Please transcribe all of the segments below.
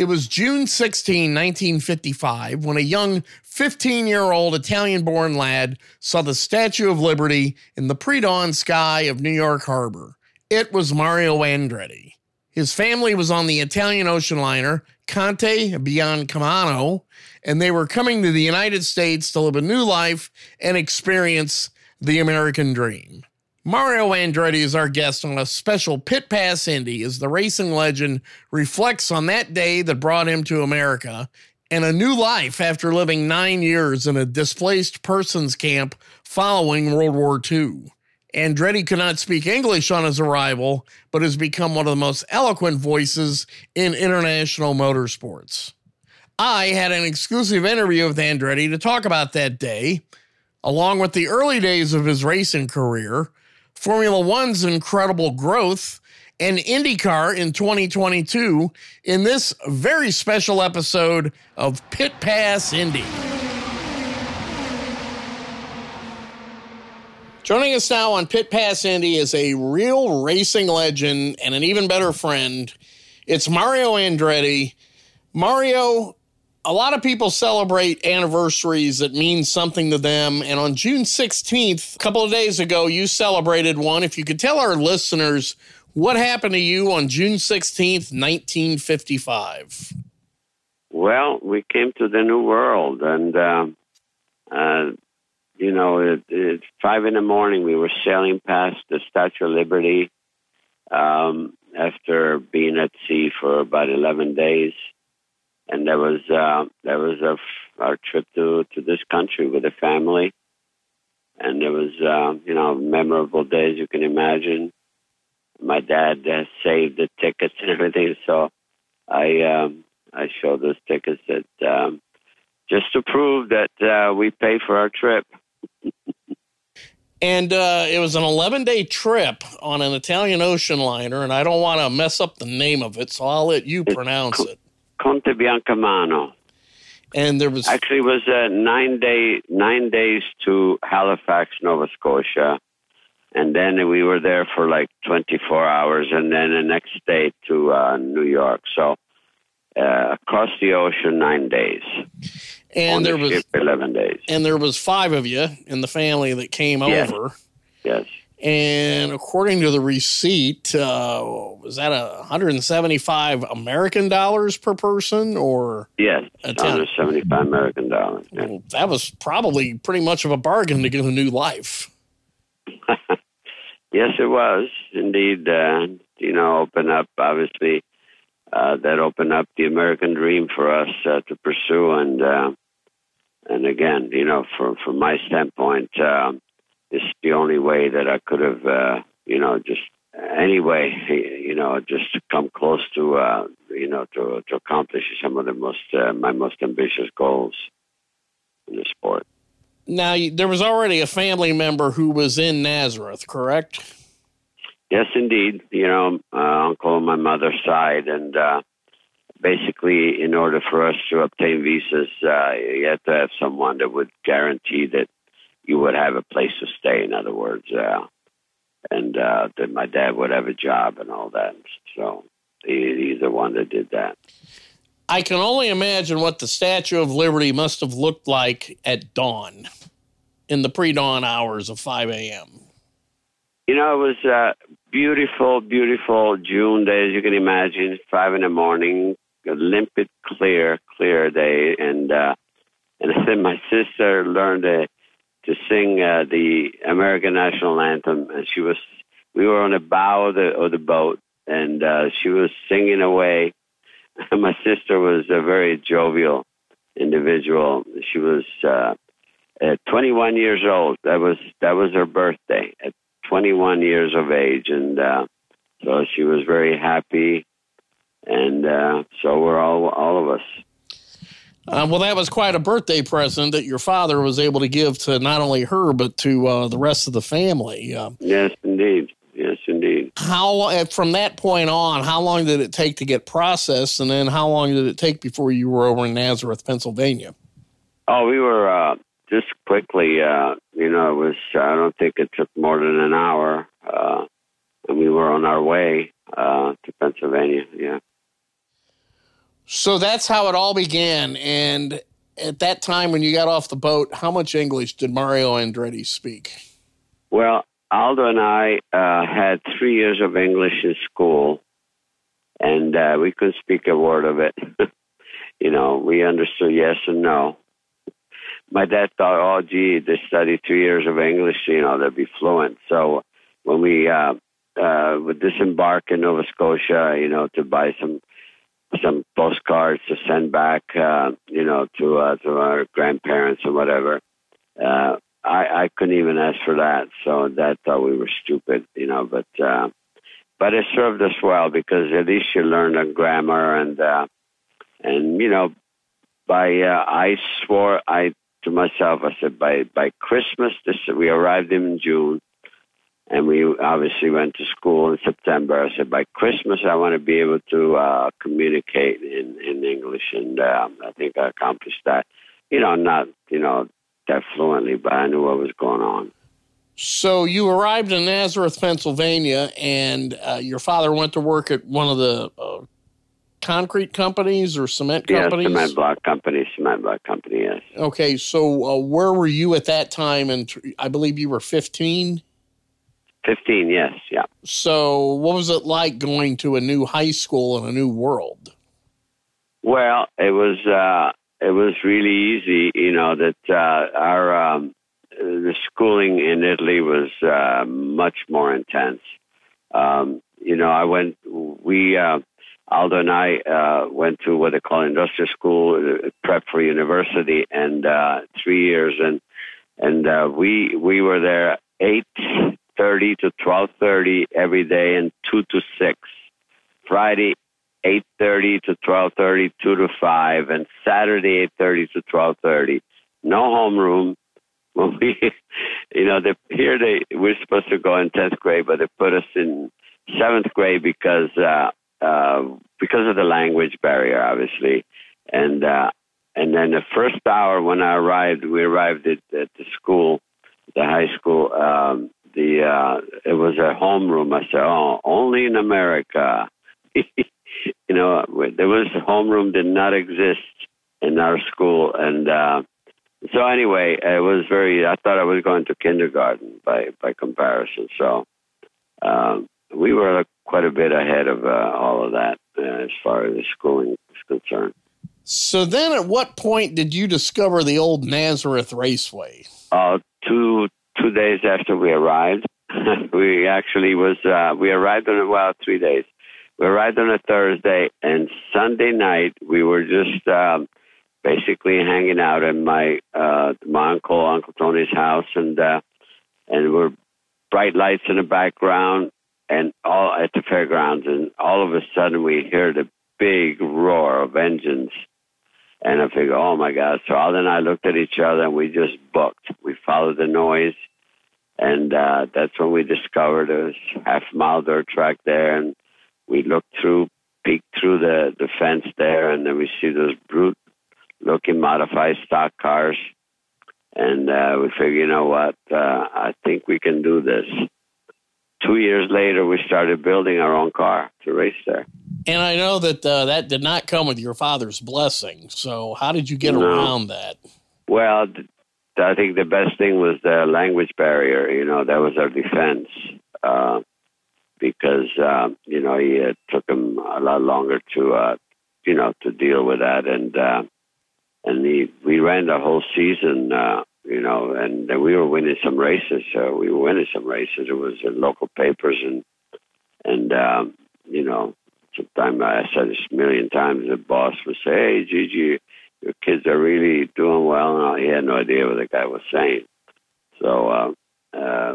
It was June 16, 1955, when a young 15 year old Italian born lad saw the Statue of Liberty in the pre dawn sky of New York Harbor. It was Mario Andretti. His family was on the Italian ocean liner Conte Biancamano, and they were coming to the United States to live a new life and experience the American dream. Mario Andretti is our guest on a special Pit Pass Indy as the racing legend reflects on that day that brought him to America and a new life after living nine years in a displaced persons camp following World War II. Andretti could not speak English on his arrival, but has become one of the most eloquent voices in international motorsports. I had an exclusive interview with Andretti to talk about that day, along with the early days of his racing career, Formula One's incredible growth, and IndyCar in 2022 in this very special episode of Pit Pass Indy. Joining us now on Pit Pass Indy is a real racing legend and an even better friend. It's Mario Andretti. Mario, a lot of people celebrate anniversaries that mean something to them. And on June 16th, a couple of days ago, you celebrated one. If you could tell our listeners what happened to you on June 16th, 1955. Well, we came to the new world, and, um, uh, you know, it's five in the morning. We were sailing past the Statue of Liberty um, after being at sea for about 11 days and that was uh, that was our, our trip to to this country with the family, and it was uh, you know memorable days you can imagine. My dad uh, saved the tickets and everything, so I um, I showed those tickets that um, just to prove that uh, we pay for our trip. and uh, it was an 11 day trip on an Italian ocean liner, and I don't want to mess up the name of it, so I'll let you pronounce it. Conte Biancamano. And there was actually it was uh, nine day nine days to Halifax, Nova Scotia, and then we were there for like 24 hours, and then the next day to uh, New York. So uh, across the ocean, nine days. And there was 11 days. And there was five of you in the family that came yes. over. Yes. And according to the receipt, uh, was that a 175 American dollars per person, or yes, 175 American dollars. Yeah. Well, that was probably pretty much of a bargain to get a new life. yes, it was indeed. Uh, you know, open up obviously uh, that opened up the American dream for us uh, to pursue, and uh, and again, you know, from from my standpoint. Um, it's the only way that I could have, uh, you know, just anyway, you know, just to come close to, uh, you know, to to accomplish some of the most uh, my most ambitious goals in the sport. Now, there was already a family member who was in Nazareth, correct? Yes, indeed. You know, uh, uncle on my mother's side, and uh, basically, in order for us to obtain visas, uh, you had to have someone that would guarantee that you would have a place to stay. In other words, uh, and uh, that my dad would have a job and all that. So he, he's the one that did that. I can only imagine what the Statue of Liberty must have looked like at dawn, in the pre-dawn hours of 5 a.m. You know, it was a beautiful, beautiful June day, as you can imagine. Five in the morning, a limpid, clear, clear day, and uh, and then my sister learned a to sing uh, the American national anthem, and she was. We were on the bow of the of the boat, and uh, she was singing away. My sister was a very jovial individual. She was uh, at 21 years old. That was that was her birthday at 21 years of age, and uh, so she was very happy, and uh, so were all all of us. Uh, well, that was quite a birthday present that your father was able to give to not only her but to uh, the rest of the family. Uh, yes, indeed. Yes, indeed. How uh, from that point on, how long did it take to get processed, and then how long did it take before you were over in Nazareth, Pennsylvania? Oh, we were uh, just quickly. Uh, you know, it was. I don't think it took more than an hour, and we were on our way to Pennsylvania. Yeah. So that's how it all began. And at that time, when you got off the boat, how much English did Mario Andretti speak? Well, Aldo and I uh, had three years of English in school, and uh, we couldn't speak a word of it. you know, we understood yes and no. My dad thought, oh, gee, they study three years of English, you know, they'll be fluent. So when we uh, uh, would disembark in Nova Scotia, you know, to buy some some postcards to send back, uh, you know, to uh, to our grandparents or whatever. Uh, I I couldn't even ask for that, so that thought we were stupid, you know. But uh, but it served us well because at least you learned a grammar and uh, and you know, by uh, I swore I to myself I said by by Christmas this we arrived in June and we obviously went to school in September. I said by Christmas I want to be able to uh, communicate in in English, and uh, I think I accomplished that. You know, not you know that fluently, but I knew what was going on. So you arrived in Nazareth, Pennsylvania, and uh, your father went to work at one of the uh, concrete companies or cement companies? Yeah, cement block company, cement block company. Yes. Okay, so uh, where were you at that time? And I believe you were fifteen. 15, yes, yeah. So, what was it like going to a new high school in a new world? Well, it was uh, it was really easy. You know that uh, our um, the schooling in Italy was uh, much more intense. Um, you know, I went. We uh, Aldo and I uh, went to what they call industrial school, uh, prep for university, and uh, three years, and and uh, we we were there eight thirty to twelve thirty every day, and two to six. Friday, eight thirty to twelve thirty, two to five, and Saturday eight thirty to twelve thirty. No homeroom. When we, you know, the, here they we're supposed to go in tenth grade, but they put us in seventh grade because uh, uh, because of the language barrier, obviously, and uh, and then the first hour when I arrived, we arrived at, at the school, the high school. Um, the uh, it was a homeroom. I said, "Oh, only in America." you know, there was homeroom did not exist in our school, and uh, so anyway, it was very. I thought I was going to kindergarten by by comparison. So um, we were quite a bit ahead of uh, all of that uh, as far as the schooling is concerned. So then, at what point did you discover the old Nazareth Raceway? Uh, two two days after we arrived. we actually was uh, we arrived on a well three days. We arrived on a Thursday, and Sunday night we were just um, basically hanging out at my uh, my uncle Uncle Tony's house, and uh, and we're bright lights in the background, and all at the fairgrounds, and all of a sudden we hear the big roar of engines. And I figure, oh my God. So Aldo and I looked at each other and we just booked. We followed the noise and uh, that's when we discovered a half mile dirt track there, and we looked through, peeked through the the fence there, and then we see those brute looking modified stock cars, and uh, we figured, you know what, uh, I think we can do this. Two years later, we started building our own car to race there. And I know that uh, that did not come with your father's blessing. So, how did you get no. around that? Well, I think the best thing was the language barrier. You know, that was our defense uh, because uh, you know it took him a lot longer to uh, you know to deal with that, and uh, and he, we ran the whole season uh, you know, and we were winning some races. Uh, we were winning some races. It was in local papers, and and um, you know, sometimes I said this a million times. The boss would say, "Hey, Gigi, your kids are really doing well." And he had no idea what the guy was saying. So uh, uh,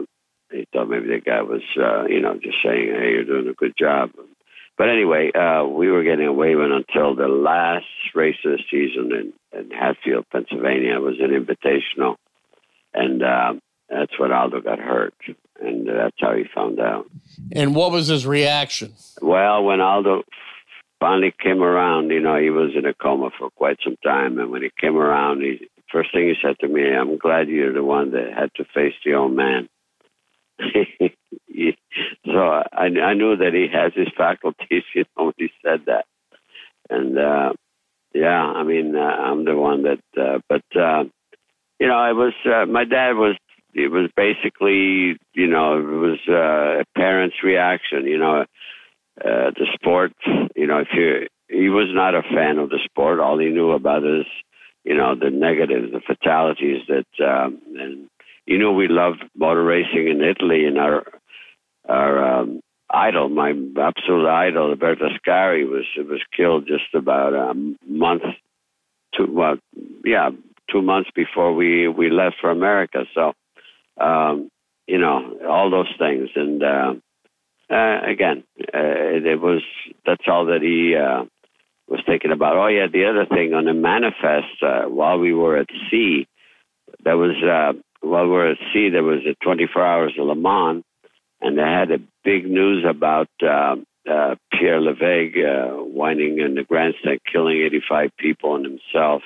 he thought maybe the guy was, uh, you know, just saying, "Hey, you're doing a good job." But anyway, uh, we were getting away with until the last race of the season in, in Hatfield, Pennsylvania. It was an invitational, and uh, that's when Aldo got hurt, and that's how he found out. And what was his reaction? Well, when Aldo finally came around, you know, he was in a coma for quite some time, and when he came around, he first thing he said to me, "I'm glad you're the one that had to face the old man." so I, I knew that he has his faculties, you know, when he said that. And uh, yeah, I mean, uh, I'm the one that, uh, but uh, you know, I was uh, my dad was it was basically you know it was uh, a parent's reaction. You know, uh, the sport. You know, if you he was not a fan of the sport. All he knew about is you know the negatives, the fatalities that um, and you know we loved motor racing in Italy, and our our um, idol, my absolute idol, Alberto Ascari, was was killed just about a month, two well, yeah, two months before we we left for America. So, um, you know, all those things, and uh, uh, again, uh, was that's all that he. Uh, was thinking about. Oh yeah, the other thing on the manifest uh, while we were at sea, there was uh, while we were at sea, there was a 24 hours of Le Mans, and they had a big news about uh, uh, Pierre Levegh uh, whining in the grandstand, killing 85 people and himself.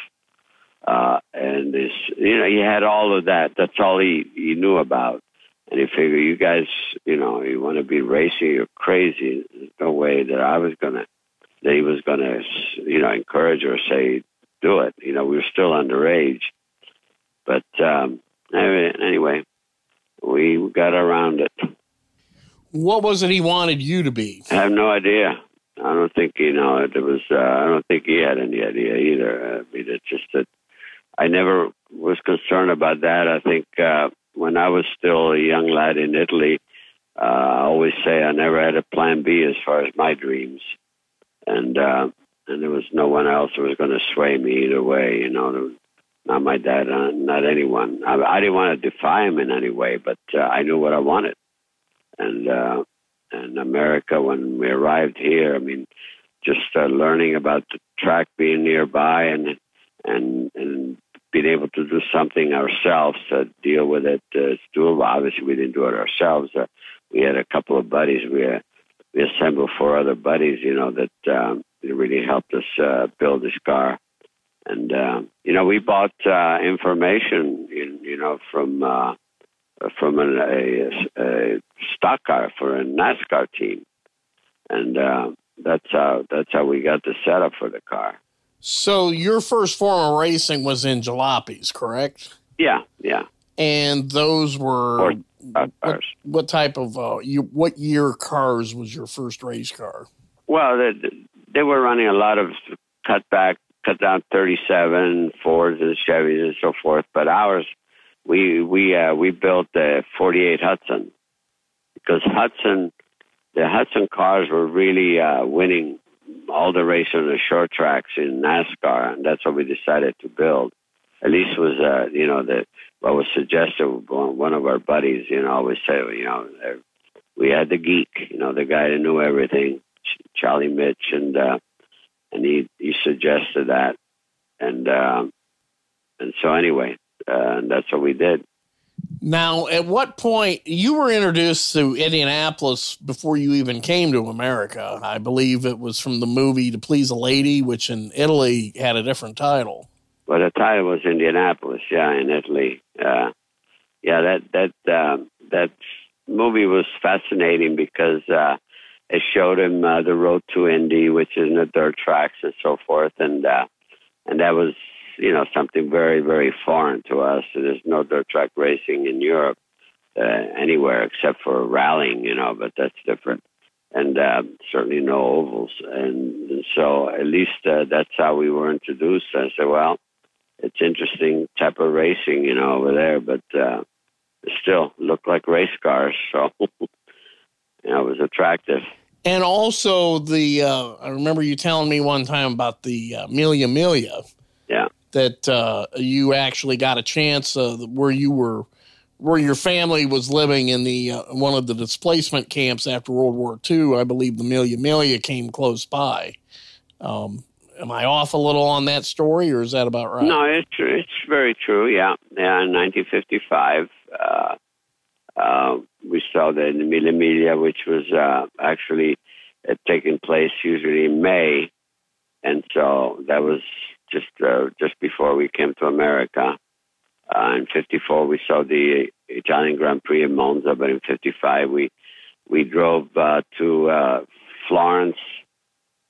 Uh, and this, you know, he had all of that. That's all he, he knew about. And he figured, you guys, you know, you want to be racing, you're crazy. There's no way that I was going to, that he was going to, you know, encourage or say, do it. You know, we were still underage. But um, anyway, we got around it. What was it he wanted you to be? I have no idea. I don't think you know it was. Uh, I don't think he had any idea either. I mean, it's just that I never was concerned about that. I think uh, when I was still a young lad in Italy, uh, I always say I never had a plan B as far as my dreams, and uh, and there was no one else who was going to sway me either way. You know, not my dad, uh, not anyone. I, I didn't want to defy him in any way, but uh, I knew what I wanted. And uh, and America, when we arrived here, I mean, just uh, learning about the track being nearby and and and being able to do something ourselves to deal with it. Uh, it's doable. Obviously, we didn't do it ourselves. Uh, we had a couple of buddies. We uh, we assembled four other buddies, you know, that um, really helped us uh, build this car and uh, you know we bought uh, information in, you know from uh, from an, a, a stock car for a NASCAR team, and uh, that's how that's how we got the setup for the car. So your first form of racing was in jalopies, correct? Yeah, yeah. And those were what, what, type of uh, you, what year cars was your first race car? Well, they, they were running a lot of cutback cut down 37 Fords and Chevys and so forth. But ours, we we uh, we built the 48 Hudson because Hudson, the Hudson cars were really uh, winning all the races on the short tracks in NASCAR, and that's what we decided to build. At least was uh, you know the what was suggested. One of our buddies, you know, always said, you know, we had the geek, you know, the guy that knew everything, Charlie Mitch, and uh, and he he suggested that, and um, and so anyway, uh, that's what we did. Now, at what point you were introduced to Indianapolis before you even came to America? I believe it was from the movie To Please a Lady, which in Italy had a different title. Well, the title was Indianapolis, yeah, in Italy. Uh, yeah, that that uh, that movie was fascinating because uh, it showed him uh, the road to Indy, which is in the dirt tracks and so forth, and uh, and that was you know something very very foreign to us. There's no dirt track racing in Europe uh, anywhere except for rallying, you know, but that's different, and uh, certainly no ovals, and, and so at least uh, that's how we were introduced. I said, well, it's interesting type of racing, you know, over there. But uh, still look like race cars, so you know, it was attractive. And also the uh, I remember you telling me one time about the uh, Miglia. Yeah. That uh, you actually got a chance uh, where you were where your family was living in the uh, one of the displacement camps after World War II. I believe the Mille Miglia came close by. Um, am I off a little on that story, or is that about right? No, it's it's very true. Yeah, yeah. In 1955, uh, uh, we saw the Mille Miglia, which was uh, actually uh, taking place usually in May, and so that was just uh, just before we came to America. Uh, in '54, we saw the Italian Grand Prix in Monza, but in '55, we we drove uh, to uh, Florence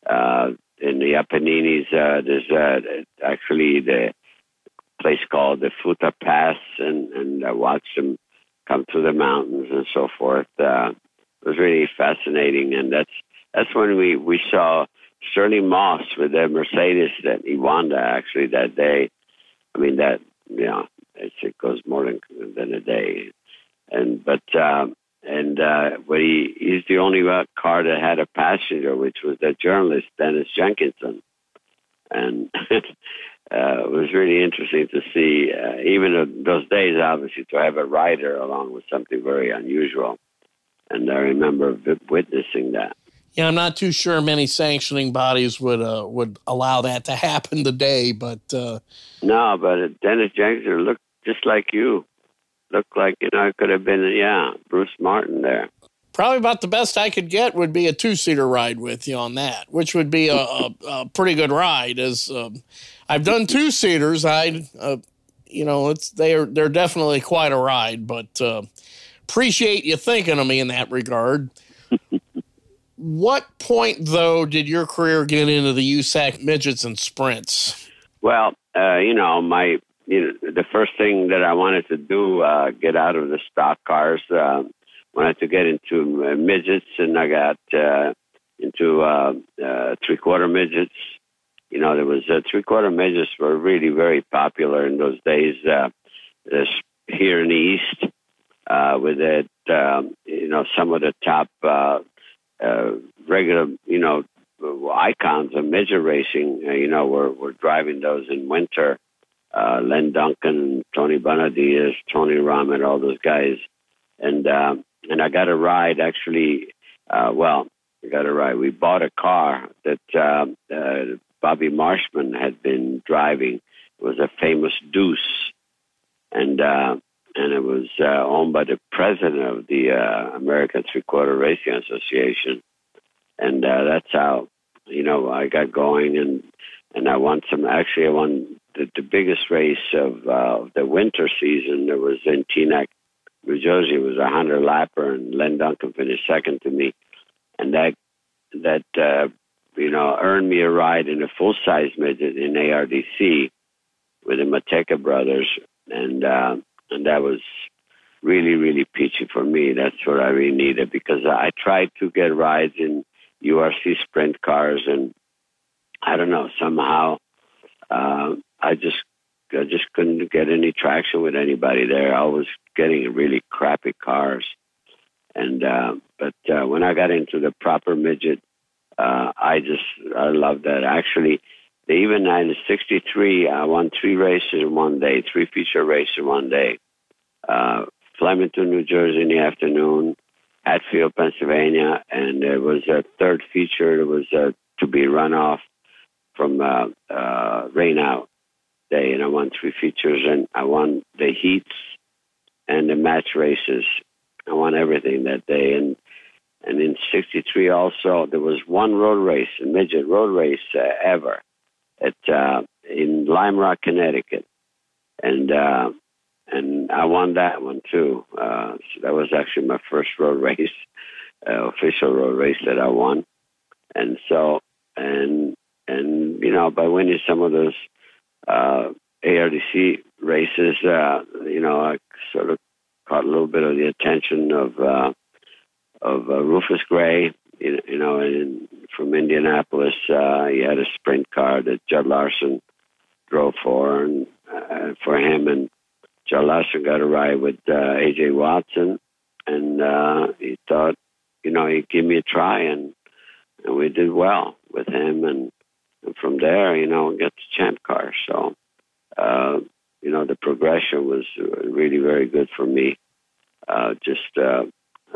uh, in the Apennines. Uh, there's uh, actually the place called the Futa Pass, and and I watched them come through the mountains and so forth. Uh, it was really fascinating, and that's that's when we we saw Stirling Moss with the Mercedes that he won actually that day. I mean that you know it goes more than than a day, and but um, and uh, but he he's the only car that had a passenger, which was the journalist Dennis Jenkinson, and uh, it was really interesting to see. Uh, even in those days, obviously, to have a rider along was something very unusual, and I remember witnessing that. Yeah, I'm not too sure many sanctioning bodies would uh, would allow that to happen today, but uh, no, but Dennis Jenkinson looked just like you. Looked like, you know, it could have been, yeah, Bruce Martin there. Probably about the best I could get would be a two seater ride with you on that, which would be a, a, a pretty good ride. As um, I've done two seaters, I, uh, you know, it's they're they're definitely quite a ride. But uh, appreciate you thinking of me in that regard. What point, though, did your career get into the USAC midgets and sprints? Well, uh, you know, my you know, the first thing that I wanted to do, uh, get out of the stock cars, uh, wanted to get into uh, midgets, and I got uh, into uh, uh, three quarter midgets. You know, there was uh, three quarter midgets were really very popular in those days. Uh, here in the east, uh, with it, um, you know, some of the top uh, uh, regular, you know, icons of midget racing, uh, you know, were were driving those in winter uh, Len Duncan, Tony Bonadies, Tony Romit, all those guys, and uh, and I got a ride actually. Uh, well, I got a ride. We bought a car that uh, uh, Bobby Marshman had been driving. It was a famous Deuce, and uh, and it was uh, owned by the president of the uh, American Three Quarter Racing Association, and uh, that's how you know I got going and and I won some. Actually, I won the, the biggest race of uh, the winter season. It was in Teaneck, New Jersey. It was a hundred lapper, and Len Duncan finished second to me, and that that uh, you know earned me a ride in a full size midget in ARDC with the Mataka brothers, and uh, and that was really really peachy for me. That's what I really needed because I tried to get rides in URC sprint cars and I don't know somehow uh, I just I just couldn't get any traction with anybody there. I was getting really crappy cars, and uh, but uh, when I got into the proper midget, uh, I just I loved that. Actually, even in '63, I won three races in one day, three feature races in one day. Uh, Flemington, New Jersey, in the afternoon. Hatfield, Pennsylvania, and there was a third feature. It was uh, to be run off from uh, uh, rain out day, and I won three features, and I won the heats and the match races. I won everything that day, and and in '63 also there was one road race, a midget road race uh, ever, at uh, in Lime Rock, Connecticut, and uh, and I won that one too. Uh, that was actually my first road race, uh, official road race that I won, and so and and you know by winning some of those uh, ARDC races, uh, you know, I sort of caught a little bit of the attention of uh, of uh, Rufus Gray, you, know, in, from Indianapolis. Uh, he had a sprint car that Judd Larson drove for, and uh, for him. And Joe Lasser got a ride with uh, AJ Watson, and uh, he thought, you know, he'd give me a try, and and we did well with him, and, and from there, you know, get the champ car. So, uh, you know, the progression was really very good for me. Uh, just uh,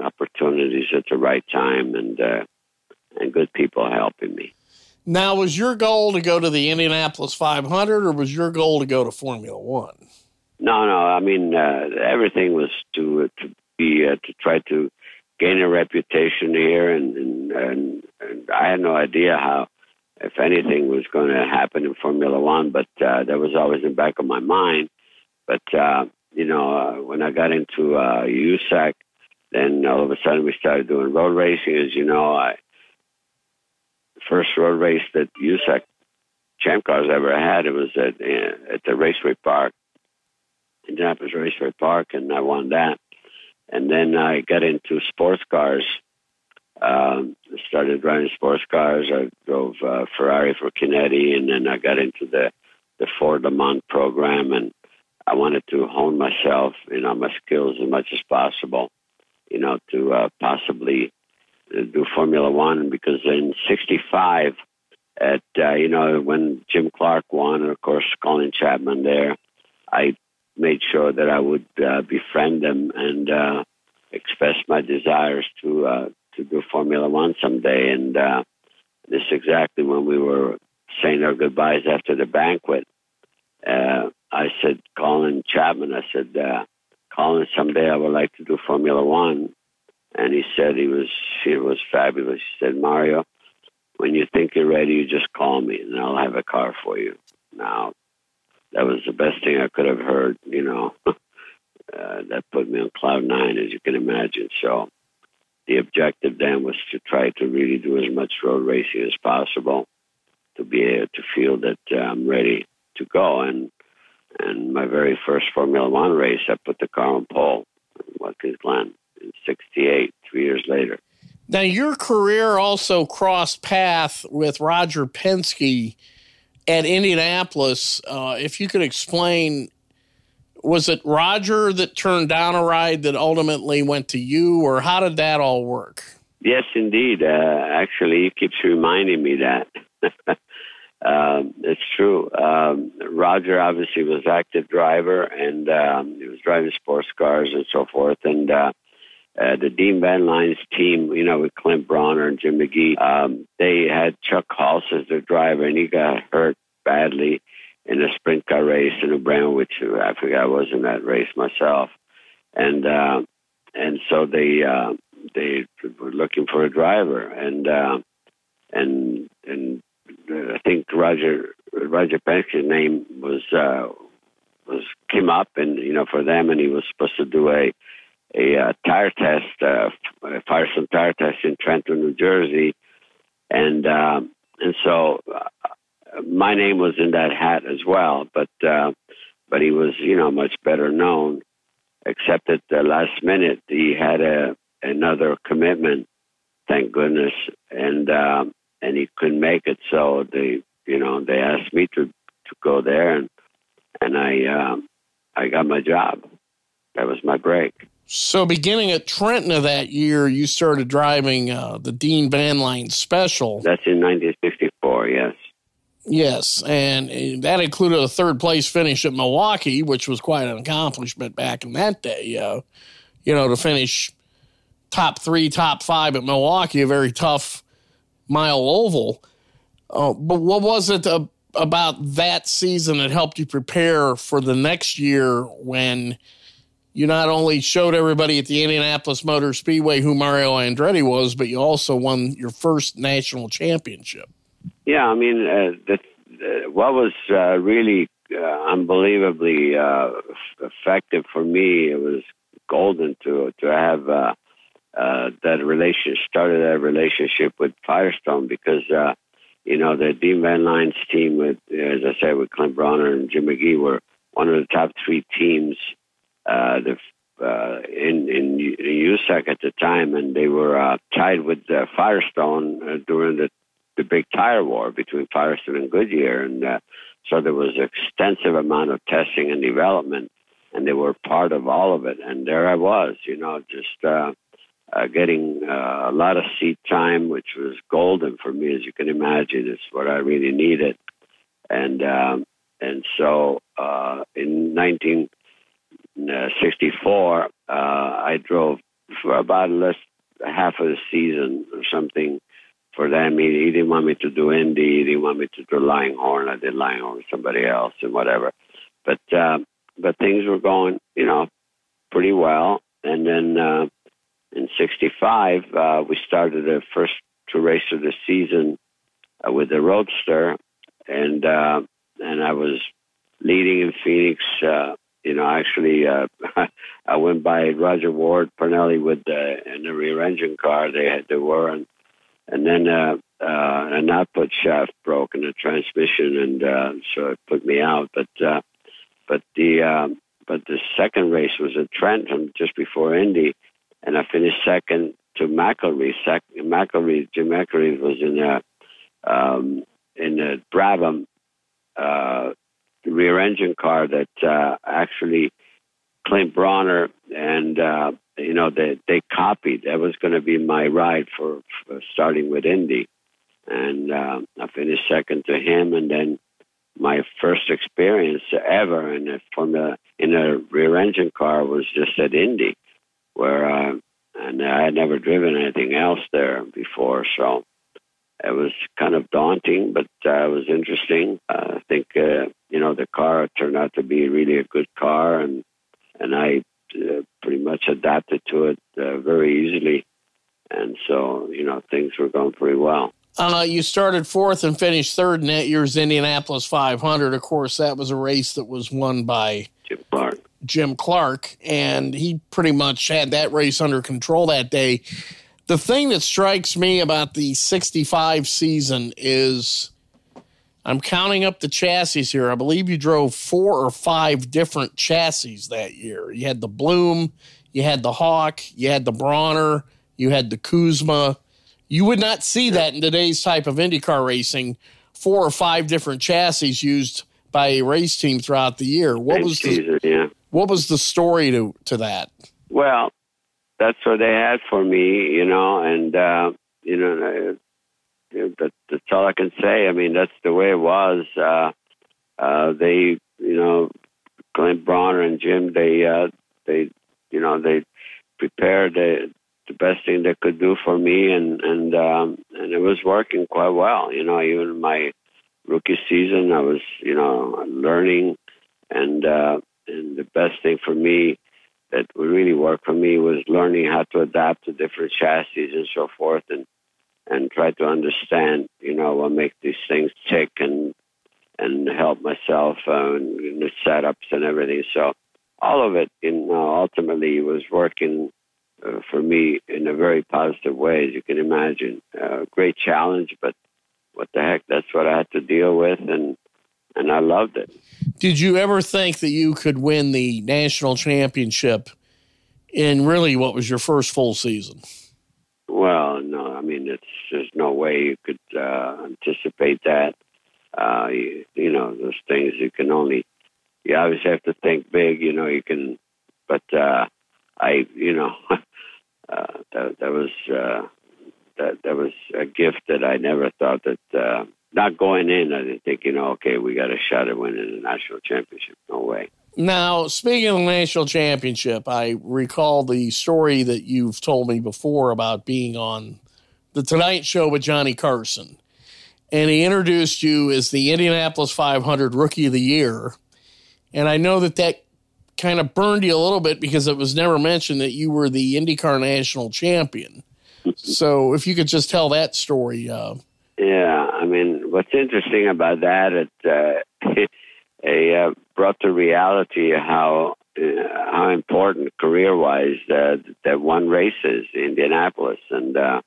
opportunities at the right time, and uh, and good people helping me. Now, was your goal to go to the Indianapolis 500, or was your goal to go to Formula One? No, no. I mean, uh, everything was to to be uh, to try to gain a reputation here, and, and and, and I had no idea how, if anything, was going to happen in Formula One. But uh, that was always in the back of my mind. But uh, you know, uh, when I got into uh, USAC, then all of a sudden we started doing road racing. As you know, I first road race that USAC Champ Cars ever had. It was at at the Raceway Park, Indianapolis Raceway Park, and I won that. And then I got into sports cars. Um, started driving sports cars. I drove uh, Ferrari for Chinetti, and then I got into the the Ford Le Mans program, and I wanted to hone myself, you know, my skills as much as possible, you know, to uh, possibly do Formula One because in '65, at uh, you know when Jim Clark won, and of course Colin Chapman there, I made sure that I would uh, befriend them and uh, express my desires to uh, to do Formula One someday. And uh, this is exactly when we were saying our goodbyes after the banquet. Uh, I said, Colin Chapman, I said, uh, Colin, someday I would like to do Formula One and he said he was he was fabulous. He said, Mario, when you think you're ready, you just call me, and I'll have a car for you. Now, that was the best thing I could have heard. You know, uh, that put me on cloud nine, as you can imagine. So, the objective then was to try to really do as much road racing as possible to be able to feel that uh, I'm ready to go. And and my very first Formula One race, I put the car on pole, Watkins Glen in 68, three years later. Now, your career also crossed path with Roger Penske at Indianapolis. Uh, if you could explain, was it Roger that turned down a ride that ultimately went to you, or how did that all work? Yes, indeed. Uh, actually, he keeps reminding me that. um, it's true. Um, Roger obviously was active driver, and um, he was driving sports cars and so forth. And uh, uh, the Dean Van Lines team, you know, with Clint Brawner and Jim McGee, um, they had Chuck Hulse as their driver, and he got hurt badly in a sprint car race in a Brunswick, which I forget I was in that race myself, and uh, and so they uh, they were looking for a driver, and uh, and and I think Roger Roger Penske's name was uh, was came up, and you know for them, and he was supposed to do a a uh, tire test, uh, a Firestone tire test in Trenton, New Jersey, and um, and so uh, my name was in that hat as well. But uh, but he was you know much better known. Except at the last minute, he had a another commitment. Thank goodness, and um, and he couldn't make it. So they you know they asked me to to go there, and and I um, I got my job. That was my break. So, beginning at Trenton of that year, you started driving uh, the Dean Van Line Special. That's in 1964, yes. Yes, and that included a third place finish at Milwaukee, which was quite an accomplishment back in that day. Uh, you know, to finish top three, top five at Milwaukee, a very tough mile oval. Uh, but what was it uh, about that season that helped you prepare for the next year when – you not only showed everybody at the Indianapolis Motor Speedway who Mario Andretti was, but you also won your first national championship. Yeah, I mean, uh, the, what was uh, really uh, unbelievably uh, effective for me, it was golden to to have uh, uh, that relation started that relationship with Firestone because you know the Dean Van Lines team with, as I said, with Clint Brawner and Jim McGee were one of the top three teams uh, the uh, in in USAC at the time, and they were uh, tied with uh, Firestone uh, during the the big tire war between Firestone and Goodyear, and uh, So there was an extensive amount of testing and development, and they were part of all of it. And there I was, you know, just uh, uh, getting uh, a lot of seat time, which was golden for me, as you can imagine. It's what I really needed. And um, and so uh, in 1964, uh, I drove for about less half of the season or something for them. He, he didn't want me to do Indy. He didn't want me to do Horn. I did Horn with somebody else and whatever. But uh, but things were going, you know, pretty well. And then uh, in '65, uh, we started the first two races of the season uh, with the Roadster, and uh, and I was leading in Phoenix. Uh, you know, actually, uh, I went by Rodger Ward Parnelli with the in the rear engine car. They had they were and and then uh, uh, an output shaft broke in the transmission, and uh, so it put me out. But uh, but the uh, but the second race was at Trenton just before Indy, and I finished second to McElreath. Sec- McElreath, Jim McElreath was in a um, in a Brabham uh, rear engine car that uh, actually Clint Brawner and uh, you know they they copied. That was going to be my ride for, for starting with Indy, and uh, I finished second to him, and then my first experience ever in a Formula in a rear engine car was just at Indy, where uh, and I had never driven anything else there before, so it was kind of daunting, but uh, it was interesting. Uh, I think uh, you know the car turned out to be really a good car, and and I uh, pretty much adapted to it uh, very easily, and so you know things were going pretty well. Uh, you started fourth and finished third in that year's Indianapolis 500. Of course, that was a race that was won by Jim Clark. Jim Clark, and he pretty much had that race under control that day. The thing that strikes me about the 65 season is I'm counting up the chassis here. I believe you drove four or five different chassis that year. You had the Bloom, you had the Hawk, you had the Brawner, you had the Kuzma. You would not see that in today's type of IndyCar racing. Four or five different chassis used by a race team throughout the year. What was the, yeah. What was the story to to that? Well, that's what they had for me, you know, and uh, you know, that, that's all I can say. I mean, that's the way it was. Uh, uh, they, you know, Clint Brawner and Jim, they, uh, they, you know, they prepared the, the best thing they could do for me, and and um, and it was working quite well. You know, even my rookie season, I was, you know, learning, and uh, and the best thing for me that really work for me was learning how to adapt to different chassis and so forth, and and try to understand, you know, what makes these things tick and and help myself uh, in the setups and everything. So all of it, you know, ultimately was working uh, for me in a very positive way, as you can imagine. Uh, great challenge, but what the heck, that's what I had to deal with, and and I loved it. Did you ever think that you could win the national championship in really what was your first full season? Well, no, I mean, it's there's no way you could uh, anticipate that. Uh, you, you know, those things you can only you always have to think big. You know, you can, but uh, I, you know, uh, that that was uh, that that was a gift that I never thought that. Uh, not going in, I didn't think, you know, okay, we got a shot at winning the national championship. No way. Now, speaking of the national championship, I recall the story that you've told me before about being on the Tonight Show with Johnny Carson. And he introduced you as the Indianapolis 500 Rookie of the Year. And I know that that kind of burned you a little bit because it was never mentioned that you were the IndyCar national champion. so if you could just tell that story. Uh, yeah, I mean, what's interesting about that, it, uh, it uh, brought to reality how uh, how important career wise that that one race is Indianapolis, and uh,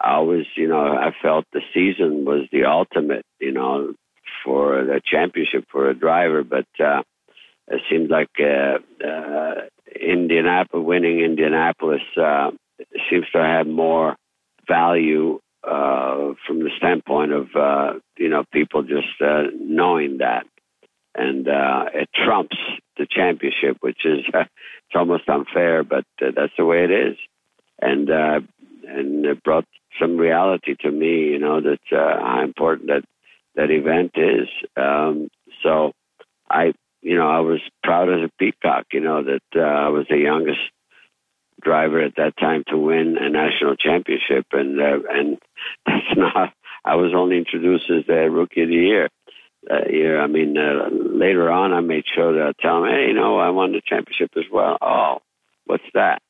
I always, you know, I felt the season was the ultimate, you know, for the championship for a driver, but uh, it seems like uh, uh, Indianapolis winning Indianapolis uh, seems to have more value uh, from the standpoint of uh, you know people just uh, knowing that, and uh, it trumps the championship, which is uh, it's almost unfair, but uh, that's the way it is, and uh, and it brought some reality to me, you know, that uh, how important that that event is. Um, so I, you know, I was proud as a peacock, you know, that uh, I was the youngest driver at that time to win a national championship, and uh, and that's not. I was only introduced as the rookie of the year. Uh, year, I mean, uh, later on, I made sure I tell them, hey, you know, I won the championship as well. Oh, what's that?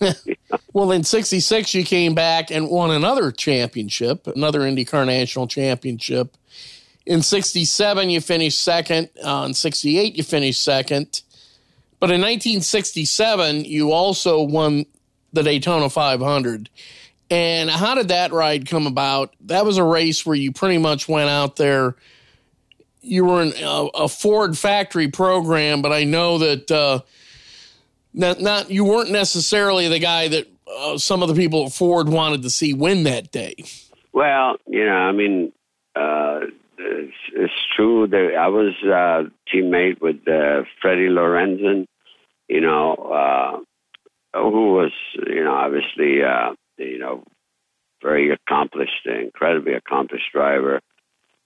well, in 66, you came back and won another championship, another IndyCar National Championship. In 67, you finished second. Uh, in 68, you finished second. But in 1967, you also won the Daytona 500. And how did that ride come about? That was a race where you pretty much went out there. You were in a, a Ford factory program, but I know that uh, not, not you weren't necessarily the guy that uh, some of the people at Ford wanted to see win that day. Well, you know, I mean, uh, it's, it's, true that I was uh, teammate with uh, Freddie Lorenzen, you know, uh, who was, you know, obviously, uh, you know, very accomplished, incredibly accomplished driver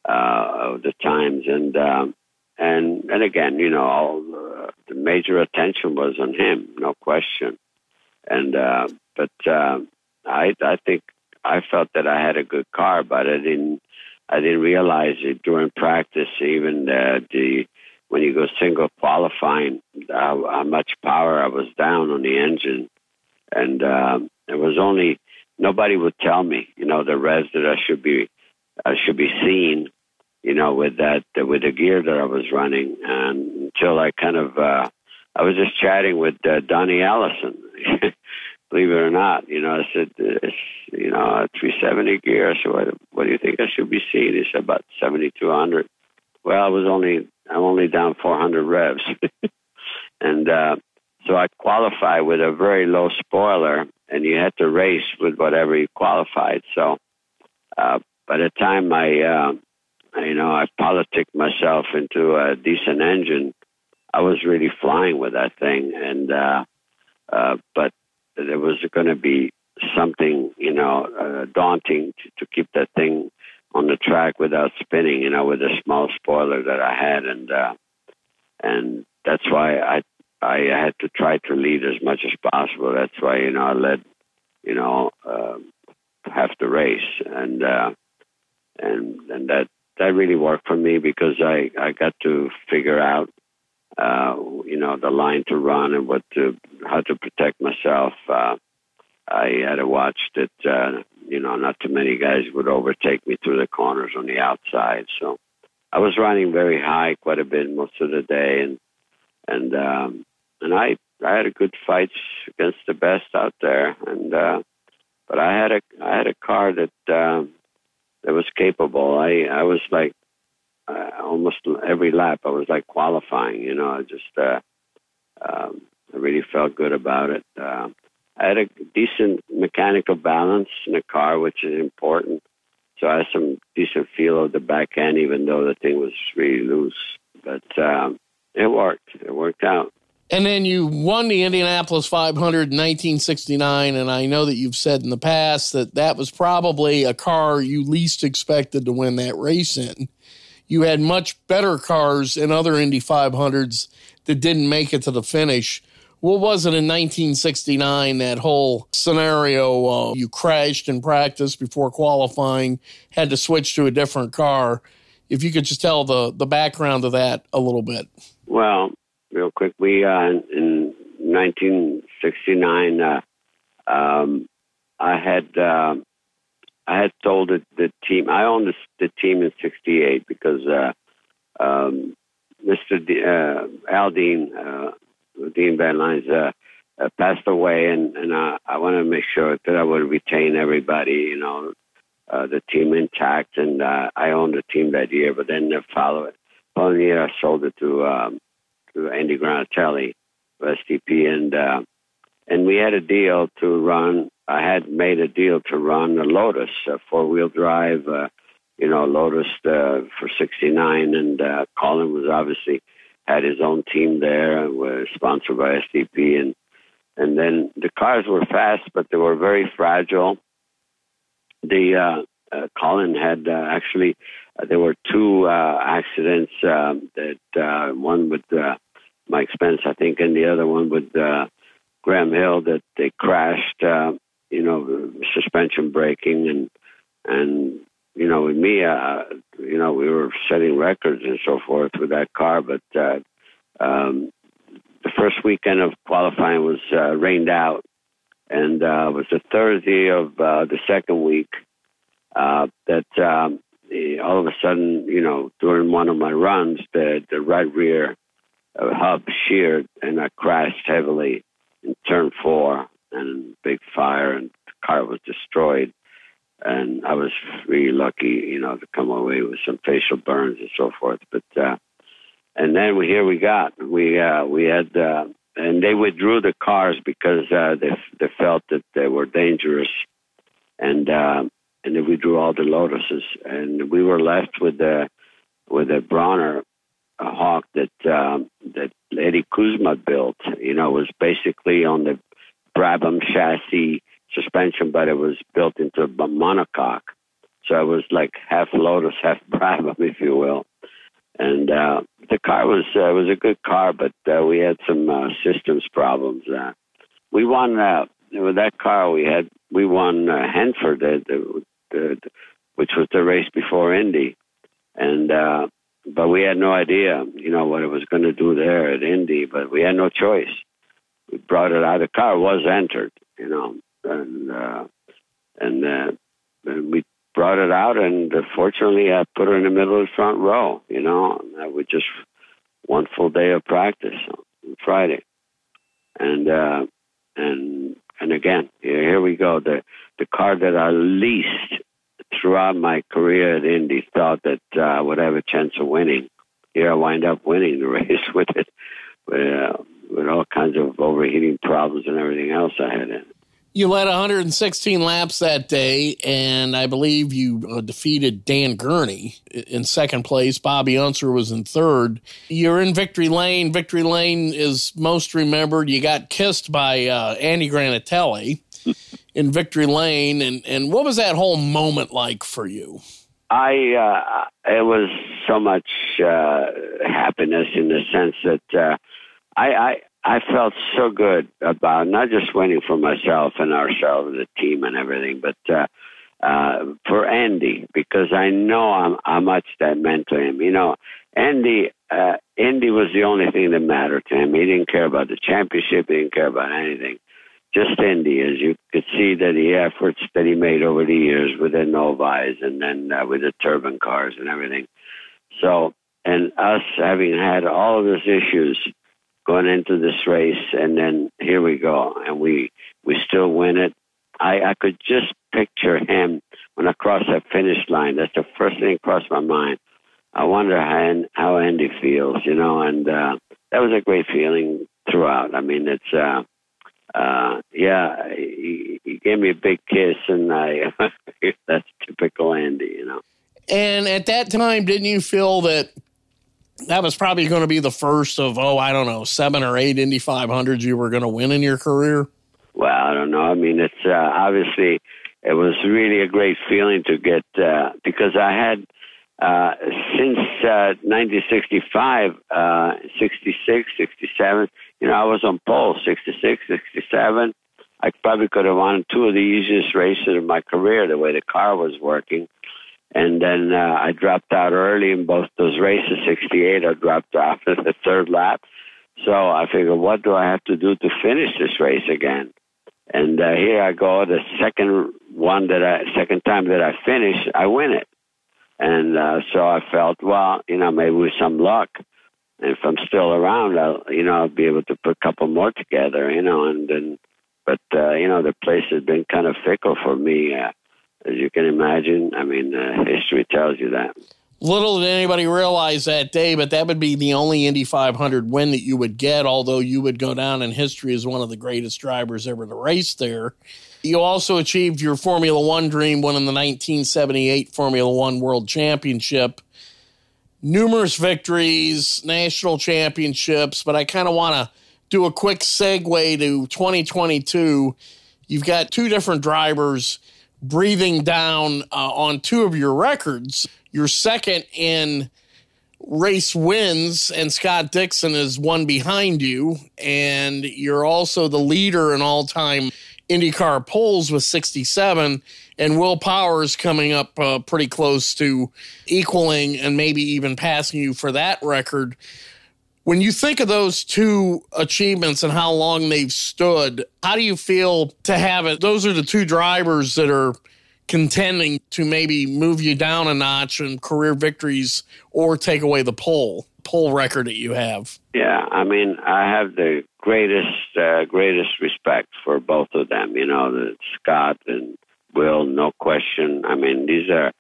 uh, of the times, and um, and and again, you know, all uh, the major attention was on him, no question. And uh, but uh, I I think I felt that I had a good car, but I didn't I didn't realize it during practice, even uh, the when you go single qualifying, uh, how much power I was down on the engine, and uh, it was only nobody would tell me, you know, the res that I should be I should be seeing you know, with that, with the gear that I was running, and until I kind of, uh, I was just chatting with uh, Donnie Allison. Believe it or not, you know, I said, it's, you know, a 370 gear. I said, what, what do you think I should be seeing? He said, about 7,200. Well, I was only, I'm only down 400 revs. and, uh, so I qualified with a very low spoiler, and you had to race with whatever you qualified. So, uh, by the time I, uh, you know, I politicked myself into a decent engine. I was really flying with that thing, and uh, uh, but there was going to be something, you know, uh, daunting to, to keep that thing on the track without spinning, you know, with a small spoiler that I had, and uh, and that's why I I had to try to lead as much as possible. That's why you know I led, you know, uh, half the race, and uh, and and that that really worked for me because I I got to figure out uh, you know the line to run and what to how to protect myself. Uh, I had to watch that uh, you know not too many guys would overtake me through the corners on the outside. So I was running very high quite a bit most of the day, and and um, and I I had a good fights against the best out there, and uh, but I had a I had a car that. Um, that was capable. I I was like uh, almost every lap I was like qualifying. You know, I just uh, um, I really felt good about it. Uh, I had a decent mechanical balance in the car, which is important. So I had some decent feel of the back end, even though the thing was really loose. But um, it worked. It worked out. And then you won the Indianapolis 500 in 1969. And I know that you've said in the past that that was probably a car you least expected to win that race in. You had much better cars in other Indy 500s that didn't make it to the finish. What was it in 1969, that whole scenario? Uh, you crashed in practice before qualifying, had to switch to a different car. If you could just tell the, the background of that a little bit. Well, real quick. We uh, in 1969, uh, um, I had uh, I had told the, the team. I owned the, the team in '68 because uh, um, Mr. D, uh, uh, Dean Van Lines, uh, uh, passed away, and and uh, I wanted to make sure that I would retain everybody. You know, uh, the team intact, and uh, I owned the team that year. But then the following year, I sold it to um, to Andy Granatelli of STP, and uh, and we had a deal to run I had made a deal to run a Lotus, a four wheel drive, uh, you know, Lotus uh, for 69. And uh, Colin was obviously had his own team there and was sponsored by STP. And, and then the cars were fast, but they were very fragile. The uh, uh, Colin had uh, actually, uh, there were two uh, accidents um, that uh, one with Mike Spence, I think, and the other one with Graham Hill that they crashed. You know, suspension breaking and and you know, with me, uh, you know, we were setting records and so forth with that car. But uh, um, the first weekend of qualifying was uh, rained out, and uh, it was the Thursday of uh, the second week uh, that um, all of a sudden, you know, during one of my runs, the the right rear uh, hub sheared, and I crashed heavily in turn four, and big fire, and the car was destroyed and I was really lucky, you know, to come away with some facial burns and so forth. But uh, and then we here we got we uh, we had uh, and they withdrew the cars because uh, they they felt that they were dangerous, and uh, and they withdrew all the Lotuses, and we were left with the with a Brawner a hawk that um, that Eddie Kuzma built. You know, was basically on the Brabham chassis suspension, but it was built into a monocoque. So it was like half Lotus, half Brabham, if you will. And uh, the car was uh, was a good car, but uh, we had some uh, systems problems. Uh, we won uh, with that car. We had we won uh, Hanford, the, the, the, which was the race before Indy, and uh, but we had no idea, you know, what it was going to do there at Indy. But we had no choice. We brought it out. The car was entered, you know, and uh, and, uh, and we brought it out, and uh, fortunately, I put her in the middle of the front row. You know, that was just one full day of practice on Friday, and uh, and and again, here, we go. The the car that I least throughout my career at Indy thought that uh, I would have a chance of winning. Here I wind up winning the race with it, with, uh, with all kinds of overheating problems and everything else I had in it. You led 116 laps that day, and I believe you uh, defeated Dan Gurney in second place. Bobby Unser was in third. You're in Victory Lane. Victory Lane is most remembered. You got kissed by uh, Andy Granatelli in Victory Lane, and and what was that whole moment like for you? I uh, it was so much uh, happiness in the sense that uh, I, I I felt so good about not just winning for myself and ourselves, the team and everything, but uh, uh, for Andy because I know how, how much that meant to him. You know, Andy, uh, Andy was the only thing that mattered to him. He didn't care about the championship. He didn't care about anything. Just Andy, as you could see that the efforts that he made over the years with the Novis and then uh, with the turbine cars and everything. So, and us having had all of those issues going into this race, and then here we go, and we we still win it. I, I could just picture him when I crossed that finish line. That's the first thing that crossed my mind. I wonder how, how Andy feels, you know, and uh, that was a great feeling throughout. I mean, it's, uh, uh, yeah, he, he gave me a big kiss, and I, that's typical Andy, you know. And at that time, didn't you feel that that was probably going to be the first of oh I don't know seven or eight Indy 500s you were going to win in your career. Well, I don't know. I mean, it's uh, obviously it was really a great feeling to get uh, because I had uh, since uh, 1965, uh, 66, 67. You know, I was on pole 66, 67. I probably could have won two of the easiest races of my career the way the car was working. And then uh, I dropped out early in both those races. 68, I dropped off at the third lap. So I figured, what do I have to do to finish this race again? And uh, here I go, the second one that I, second time that I finish, I win it. And uh, so I felt, well, you know, maybe with some luck, and if I'm still around, I'll, you know, I'll be able to put a couple more together, you know, and then, but, uh, you know, the place has been kind of fickle for me. Uh, as you can imagine. I mean, uh, history tells you that. Little did anybody realize that day, but that would be the only Indy 500 win that you would get, although you would go down in history as one of the greatest drivers ever to race there. You also achieved your Formula One dream winning the 1978 Formula One World Championship. Numerous victories, national championships, but I kind of want to do a quick segue to 2022. You've got two different drivers breathing down uh, on two of your records. You're second in race wins, and Scott Dixon is one behind you, and you're also the leader in all time IndyCar poles with 67, and Will Power's coming up uh, pretty close to equaling and maybe even passing you for that record. When you think of those two achievements and how long they've stood, how do you feel to have it? Those are the two drivers that are contending to maybe move you down a notch in career victories or take away the pole pole record that you have. Yeah, I mean, I have the greatest uh, greatest respect for both of them. You know, Scott and Will, no question. I mean, these are.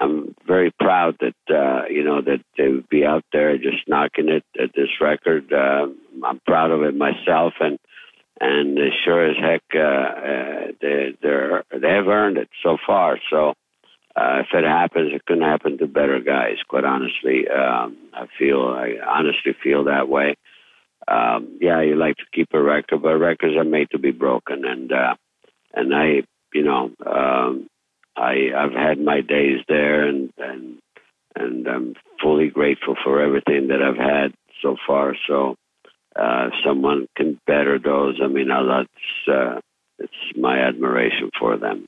I'm very proud that uh, you know that they would be out there just knocking it at this record. Uh, I'm proud of it myself, and and sure as heck uh, uh, they they're they have earned it so far. So uh, if it happens, it couldn't happen to better guys. Quite honestly, um, I feel I honestly feel that way. Um, yeah, you like to keep a record, but records are made to be broken, and uh, and I, you know, um, I I've had my days there, and and and I'm fully grateful for everything that I've had so far. So uh, someone can better those, I mean, that's uh, it's my admiration for them.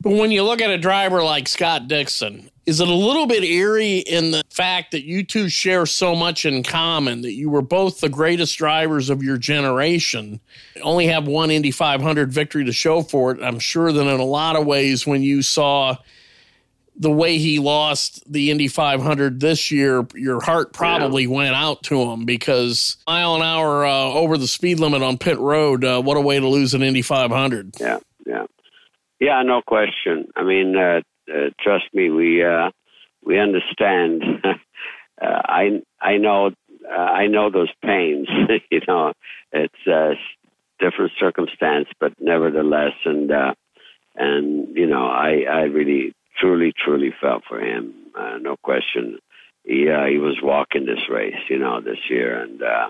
But when you look at a driver like Scott Dixon, is it a little bit eerie in the fact that you two share so much in common that you were both the greatest drivers of your generation, only have one Indy 500 victory to show for it? I'm sure that in a lot of ways, when you saw the way he lost the Indy 500 this year, your heart probably yeah. went out to him because mile an hour uh, over the speed limit on pit road. Uh, what a way to lose an Indy 500. Yeah, yeah, yeah. No question. I mean, uh, uh trust me, we uh, we understand. Uh, I I know I know those pains. you know, it's a different circumstance, but nevertheless, and and you know, I I really truly, truly felt for him. Uh, no question. He uh, he was walking this race, you know, this year, and uh,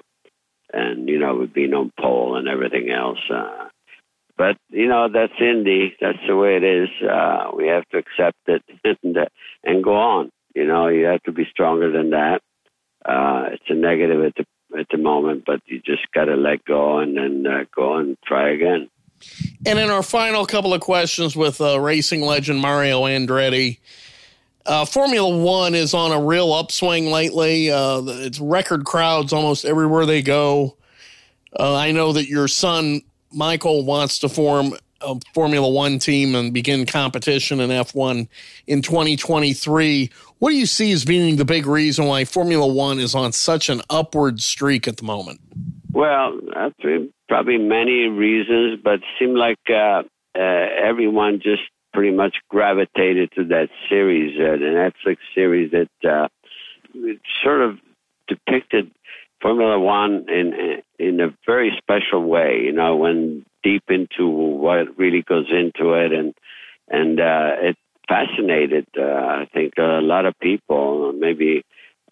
and you know, with being on pole and everything else. Uh, but you know, that's Indy. That's the way it is. Uh, we have to accept it and and go on. You know, you have to be stronger than that. Uh, it's a negative at the at the moment, but you just got to let go and then uh, go and try again. And in our final couple of questions with uh, racing legend Mario Andretti, uh, Formula One is on a real upswing lately. Uh, it's record crowds almost everywhere they go. Uh, I know that your son Michael wants to form a Formula One team and begin competition in F1 in 2023. What do you see as being the big reason why Formula One is on such an upward streak at the moment? Well, probably many reasons, but it seemed like uh, uh, everyone just pretty much gravitated to that series, uh, the Netflix series that uh, sort of depicted Formula One in in a very special way. You know, when deep into what really goes into it, and and uh, it fascinated. Uh, I think a lot of people, maybe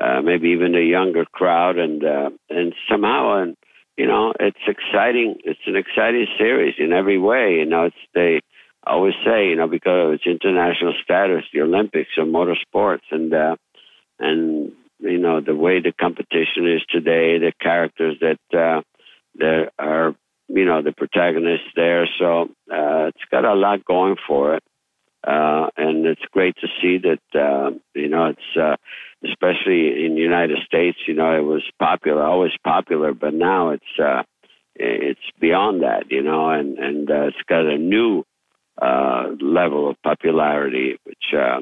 uh, maybe even a younger crowd, and uh, and somehow and you know, it's exciting. It's an exciting series in every way. You know, it's they always say, you know, because of its international status, the Olympics or motorsports, and uh, and you know the way the competition is today, the characters that uh, that are, you know, the protagonists there. So uh, it's got a lot going for it. Uh, and it's great to see that uh, you know it's uh, especially in the United States. You know, it was popular, always popular, but now it's uh, it's beyond that. You know, and and uh, it's got a new uh, level of popularity, which uh,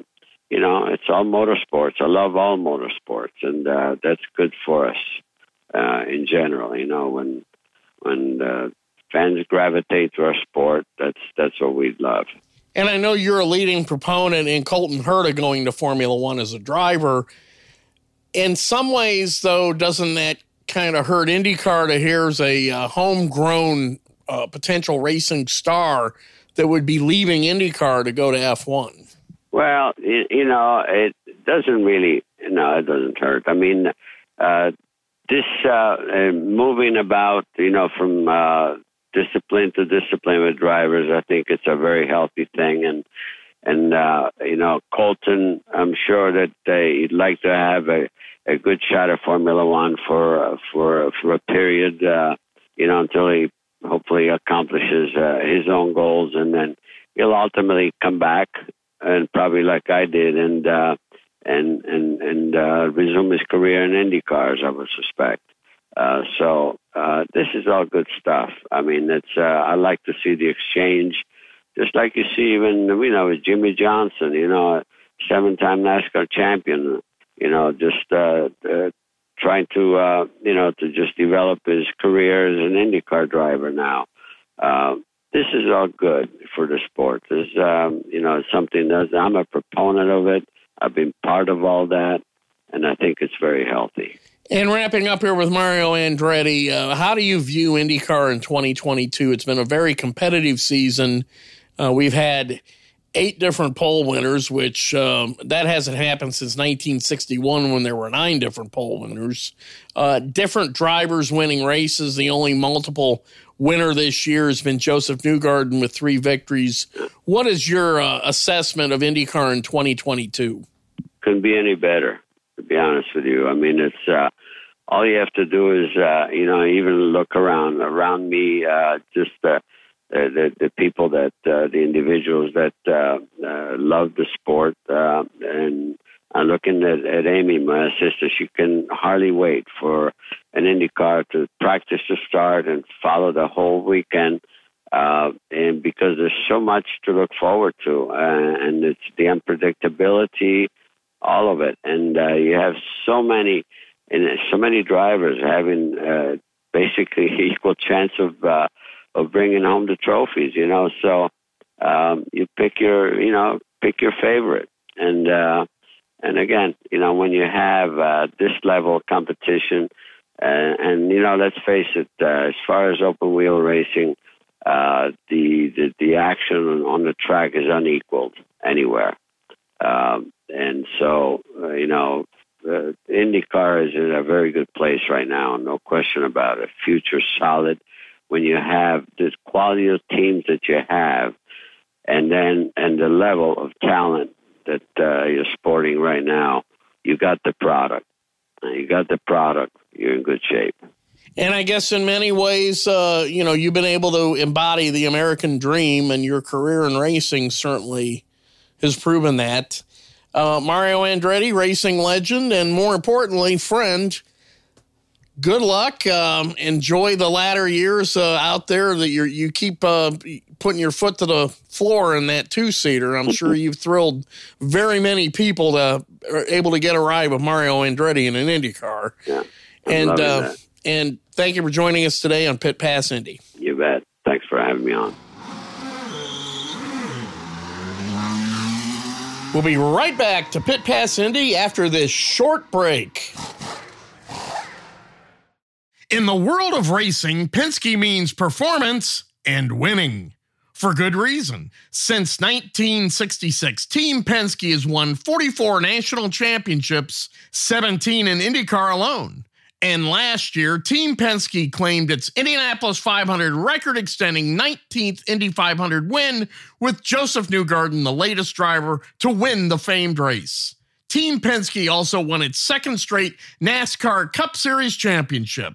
you know it's all motorsports. I love all motorsports, and uh, that's good for us uh, in general. You know, when when uh, fans gravitate to our sport, that's that's what we love. And I know you're a leading proponent in Colton Herta going to Formula One as a driver. In some ways, though, doesn't that kind of hurt IndyCar to here's a uh, homegrown uh, potential racing star that would be leaving IndyCar to go to F1? Well, you know, it doesn't really, no, it doesn't hurt. I mean, uh, this uh, moving about, you know, from uh, discipline to discipline with drivers, I think it's a very healthy thing. And and uh, you know, Colton, I'm sure that he'd like to have a, a good shot at Formula One for uh, for for a period, uh, you know, until he hopefully accomplishes uh, his own goals, and then he'll ultimately come back and probably like I did, and uh, and and and uh, resume his career in Indy cars, I would suspect. Uh, so uh, this is all good stuff. I mean, it's uh, I like to see the exchange just like you see even you know with Jimmie Johnson, you know, seven-time NASCAR champion, you know, just uh, uh, trying to uh, you know to just develop his career as an IndyCar driver now. Uh, this is all good for the sport. This um, you know something that I'm a proponent of it. I've been part of all that, and I think it's very healthy. And wrapping up here with Mario Andretti, uh, how do you view IndyCar in 2022? It's been a very competitive season. Uh, we've had eight different pole winners, which um, that hasn't happened since 1961 when there were nine different pole winners. Uh, different drivers winning races. The only multiple winner this year has been Josef Newgarden with three victories. What is your uh, assessment of IndyCar in 2022? Couldn't be any better, to be honest with you. I mean, it's uh, all you have to do is, uh, you know, even look around around me, uh, just uh, the, the people that uh, the individuals that uh, uh, love the sport uh, and I'm looking at, at Amy, my sister. She can hardly wait for an IndyCar to practice to start and follow the whole weekend. Uh, and because there's so much to look forward to, uh, and it's the unpredictability, all of it, and uh, you have so many, and so many drivers having uh, basically equal chance of uh, of bringing home the trophies. You know, so um, you pick your you know pick your favorite, and uh, and again, you know, when you have uh, this level of competition, uh, and you know, let's face it, uh, as far as open wheel racing, uh, the, the the action on the track is unequaled anywhere, um, and so uh, you know. Uh, IndyCar is in a very good place right now, no question about it. Future solid when you have this quality of teams that you have, and then and the level of talent that uh, you're sporting right now, you got the product. You got the product. You're in good shape. And I guess in many ways, uh, you know, you've been able to embody the American dream, and your career in racing certainly has proven that. Uh, Mario Andretti, racing legend, and more importantly, friend good luck. Um, enjoy the latter years uh, out there that you you keep uh, putting your foot to the floor in that two seater. I'm sure you've thrilled very many people to are able to get a ride with Mario Andretti in an Indy car. Yeah, I and uh, and thank you for joining us today on Pit Pass Indy. You bet. Thanks for having me on. We'll be right back to Pit Pass Indy after this short break. In the world of racing, Penske means performance and winning. For good reason. Since 1966, Team Penske has won 44 national championships, 17 in IndyCar alone. And last year, Team Penske claimed its Indianapolis 500 record extending 19th Indy 500 win, with Josef Newgarden the latest driver to win the famed race. Team Penske also won its second straight NASCAR Cup Series championship.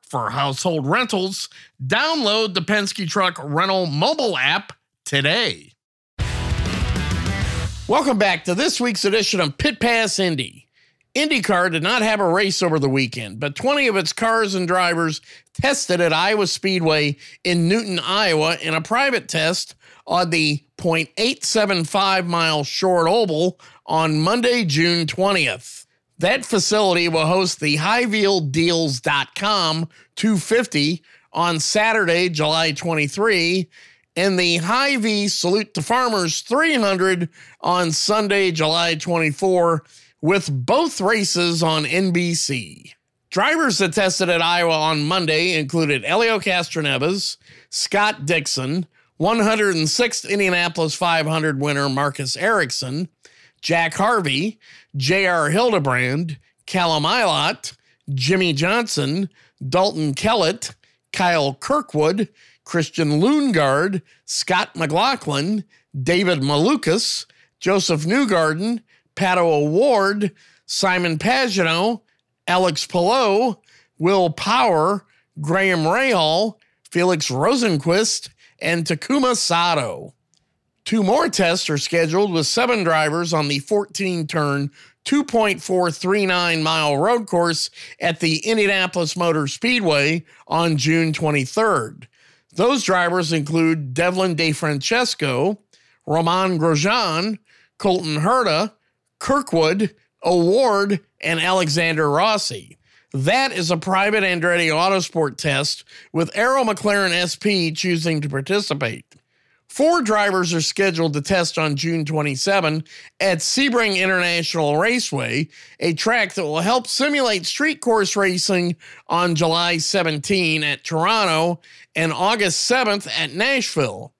for household rentals, download the Penske Truck Rental mobile app today. Welcome back to this week's edition of Pit Pass Indy. IndyCar did not have a race over the weekend, but 20 of its cars and drivers tested at Iowa Speedway in Newton, Iowa, in a private test on the 0.875 mile short oval on Monday, June 20th. That facility will host the HyVeeDeals.com 250 on Saturday, July 23, and the Hy-Vee Salute to Farmers 300 on Sunday, July 24, with both races on NBC. Drivers that tested at Iowa on Monday included Helio Castroneves, Scott Dixon, 106th Indianapolis 500 winner Marcus Ericsson, Jack Harvey, J.R. Hildebrand, Callum Ilott, Jimmie Johnson, Dalton Kellett, Kyle Kirkwood, Christian Lundgaard, Scott McLaughlin, David Malukas, Josef Newgarden, Pato O'Ward, Simon Pagenaud, Alex Palou, Will Power, Graham Rahal, Felix Rosenqvist, and Takuma Sato. Two more tests are scheduled with seven drivers on the 14 turn, 2.439 mile road course at the Indianapolis Motor Speedway on June 23rd. Those drivers include Devlin DeFrancesco, Romain Grosjean, Colton Herta, Kirkwood, O'Ward, and Alexander Rossi. That is a private Andretti Autosport test with Arrow McLaren SP choosing to participate. Four drivers are scheduled to test on June 27 at Sebring International Raceway, a track that will help simulate street course racing on July 17 at Toronto and August 7th at Nashville.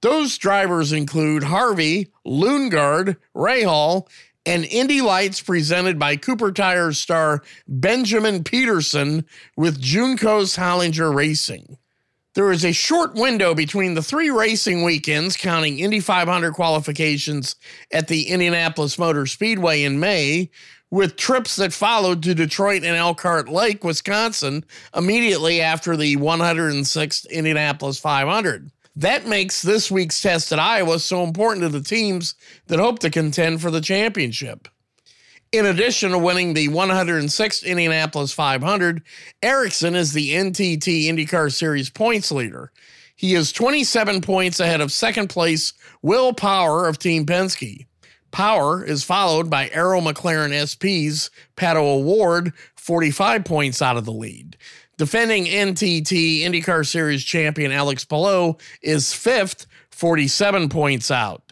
Those drivers include Harvey, Lundgaard, Rahal, and Indy Lights presented by Cooper Tires star Benjamin Pedersen with Juncos Hollinger Racing. There is a short window between the three racing weekends, counting Indy 500 qualifications at the Indianapolis Motor Speedway in May, with trips that followed to Detroit and Elkhart Lake, Wisconsin, immediately after the 106th Indianapolis 500. That makes this week's test at Iowa so important to the teams that hope to contend for the championship. In addition to winning the 106th Indianapolis 500, Ericsson is the NTT IndyCar Series points leader. He is 27 points ahead of second place Will Power of Team Penske. Power is followed by Arrow McLaren SP's Pato O'Ward, 45 points out of the lead. Defending NTT IndyCar Series champion Alex Palou is fifth, 47 points out.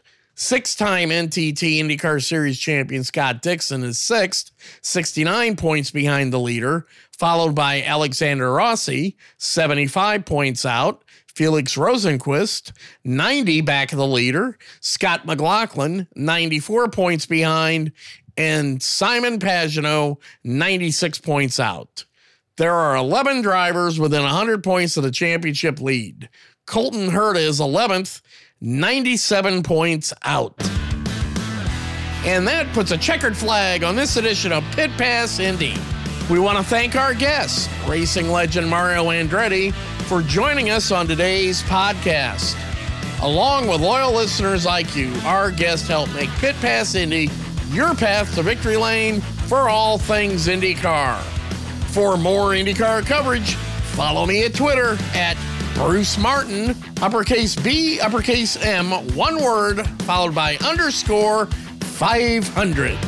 Six time NTT IndyCar Series champion Scott Dixon is sixth, 69 points behind the leader, followed by Alexander Rossi, 75 points out. Felix Rosenqvist, 90 back of the leader. Scott McLaughlin, 94 points behind. And Simon Pagenaud, 96 points out. There are 11 drivers within 100 points of the championship lead. Colton Herta is 11th 97 points out. And that puts a checkered flag on this edition of Pit Pass Indy. We want to thank our guest, racing legend Mario Andretti, for joining us on today's podcast. Along with loyal listeners like you, our guest helped make Pit Pass Indy your path to victory lane for all things IndyCar. For more IndyCar coverage, follow me at Twitter at Bruce Martin, uppercase B, uppercase M, one word, followed by underscore 500.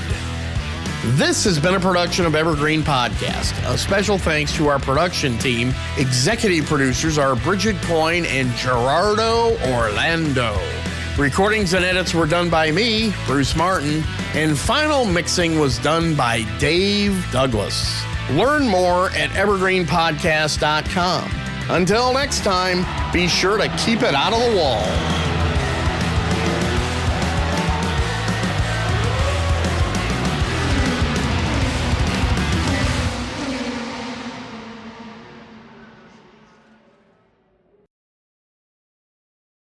This has been a production of Evergreen Podcast. A special thanks to our production team. Executive producers are Bridget Coyne and Gerardo Orlando. Recordings and edits were done by me, Bruce Martin, and final mixing was done by Dave Douglas. Learn more at evergreenpodcast.com. Until next time, be sure to keep it out of the wall.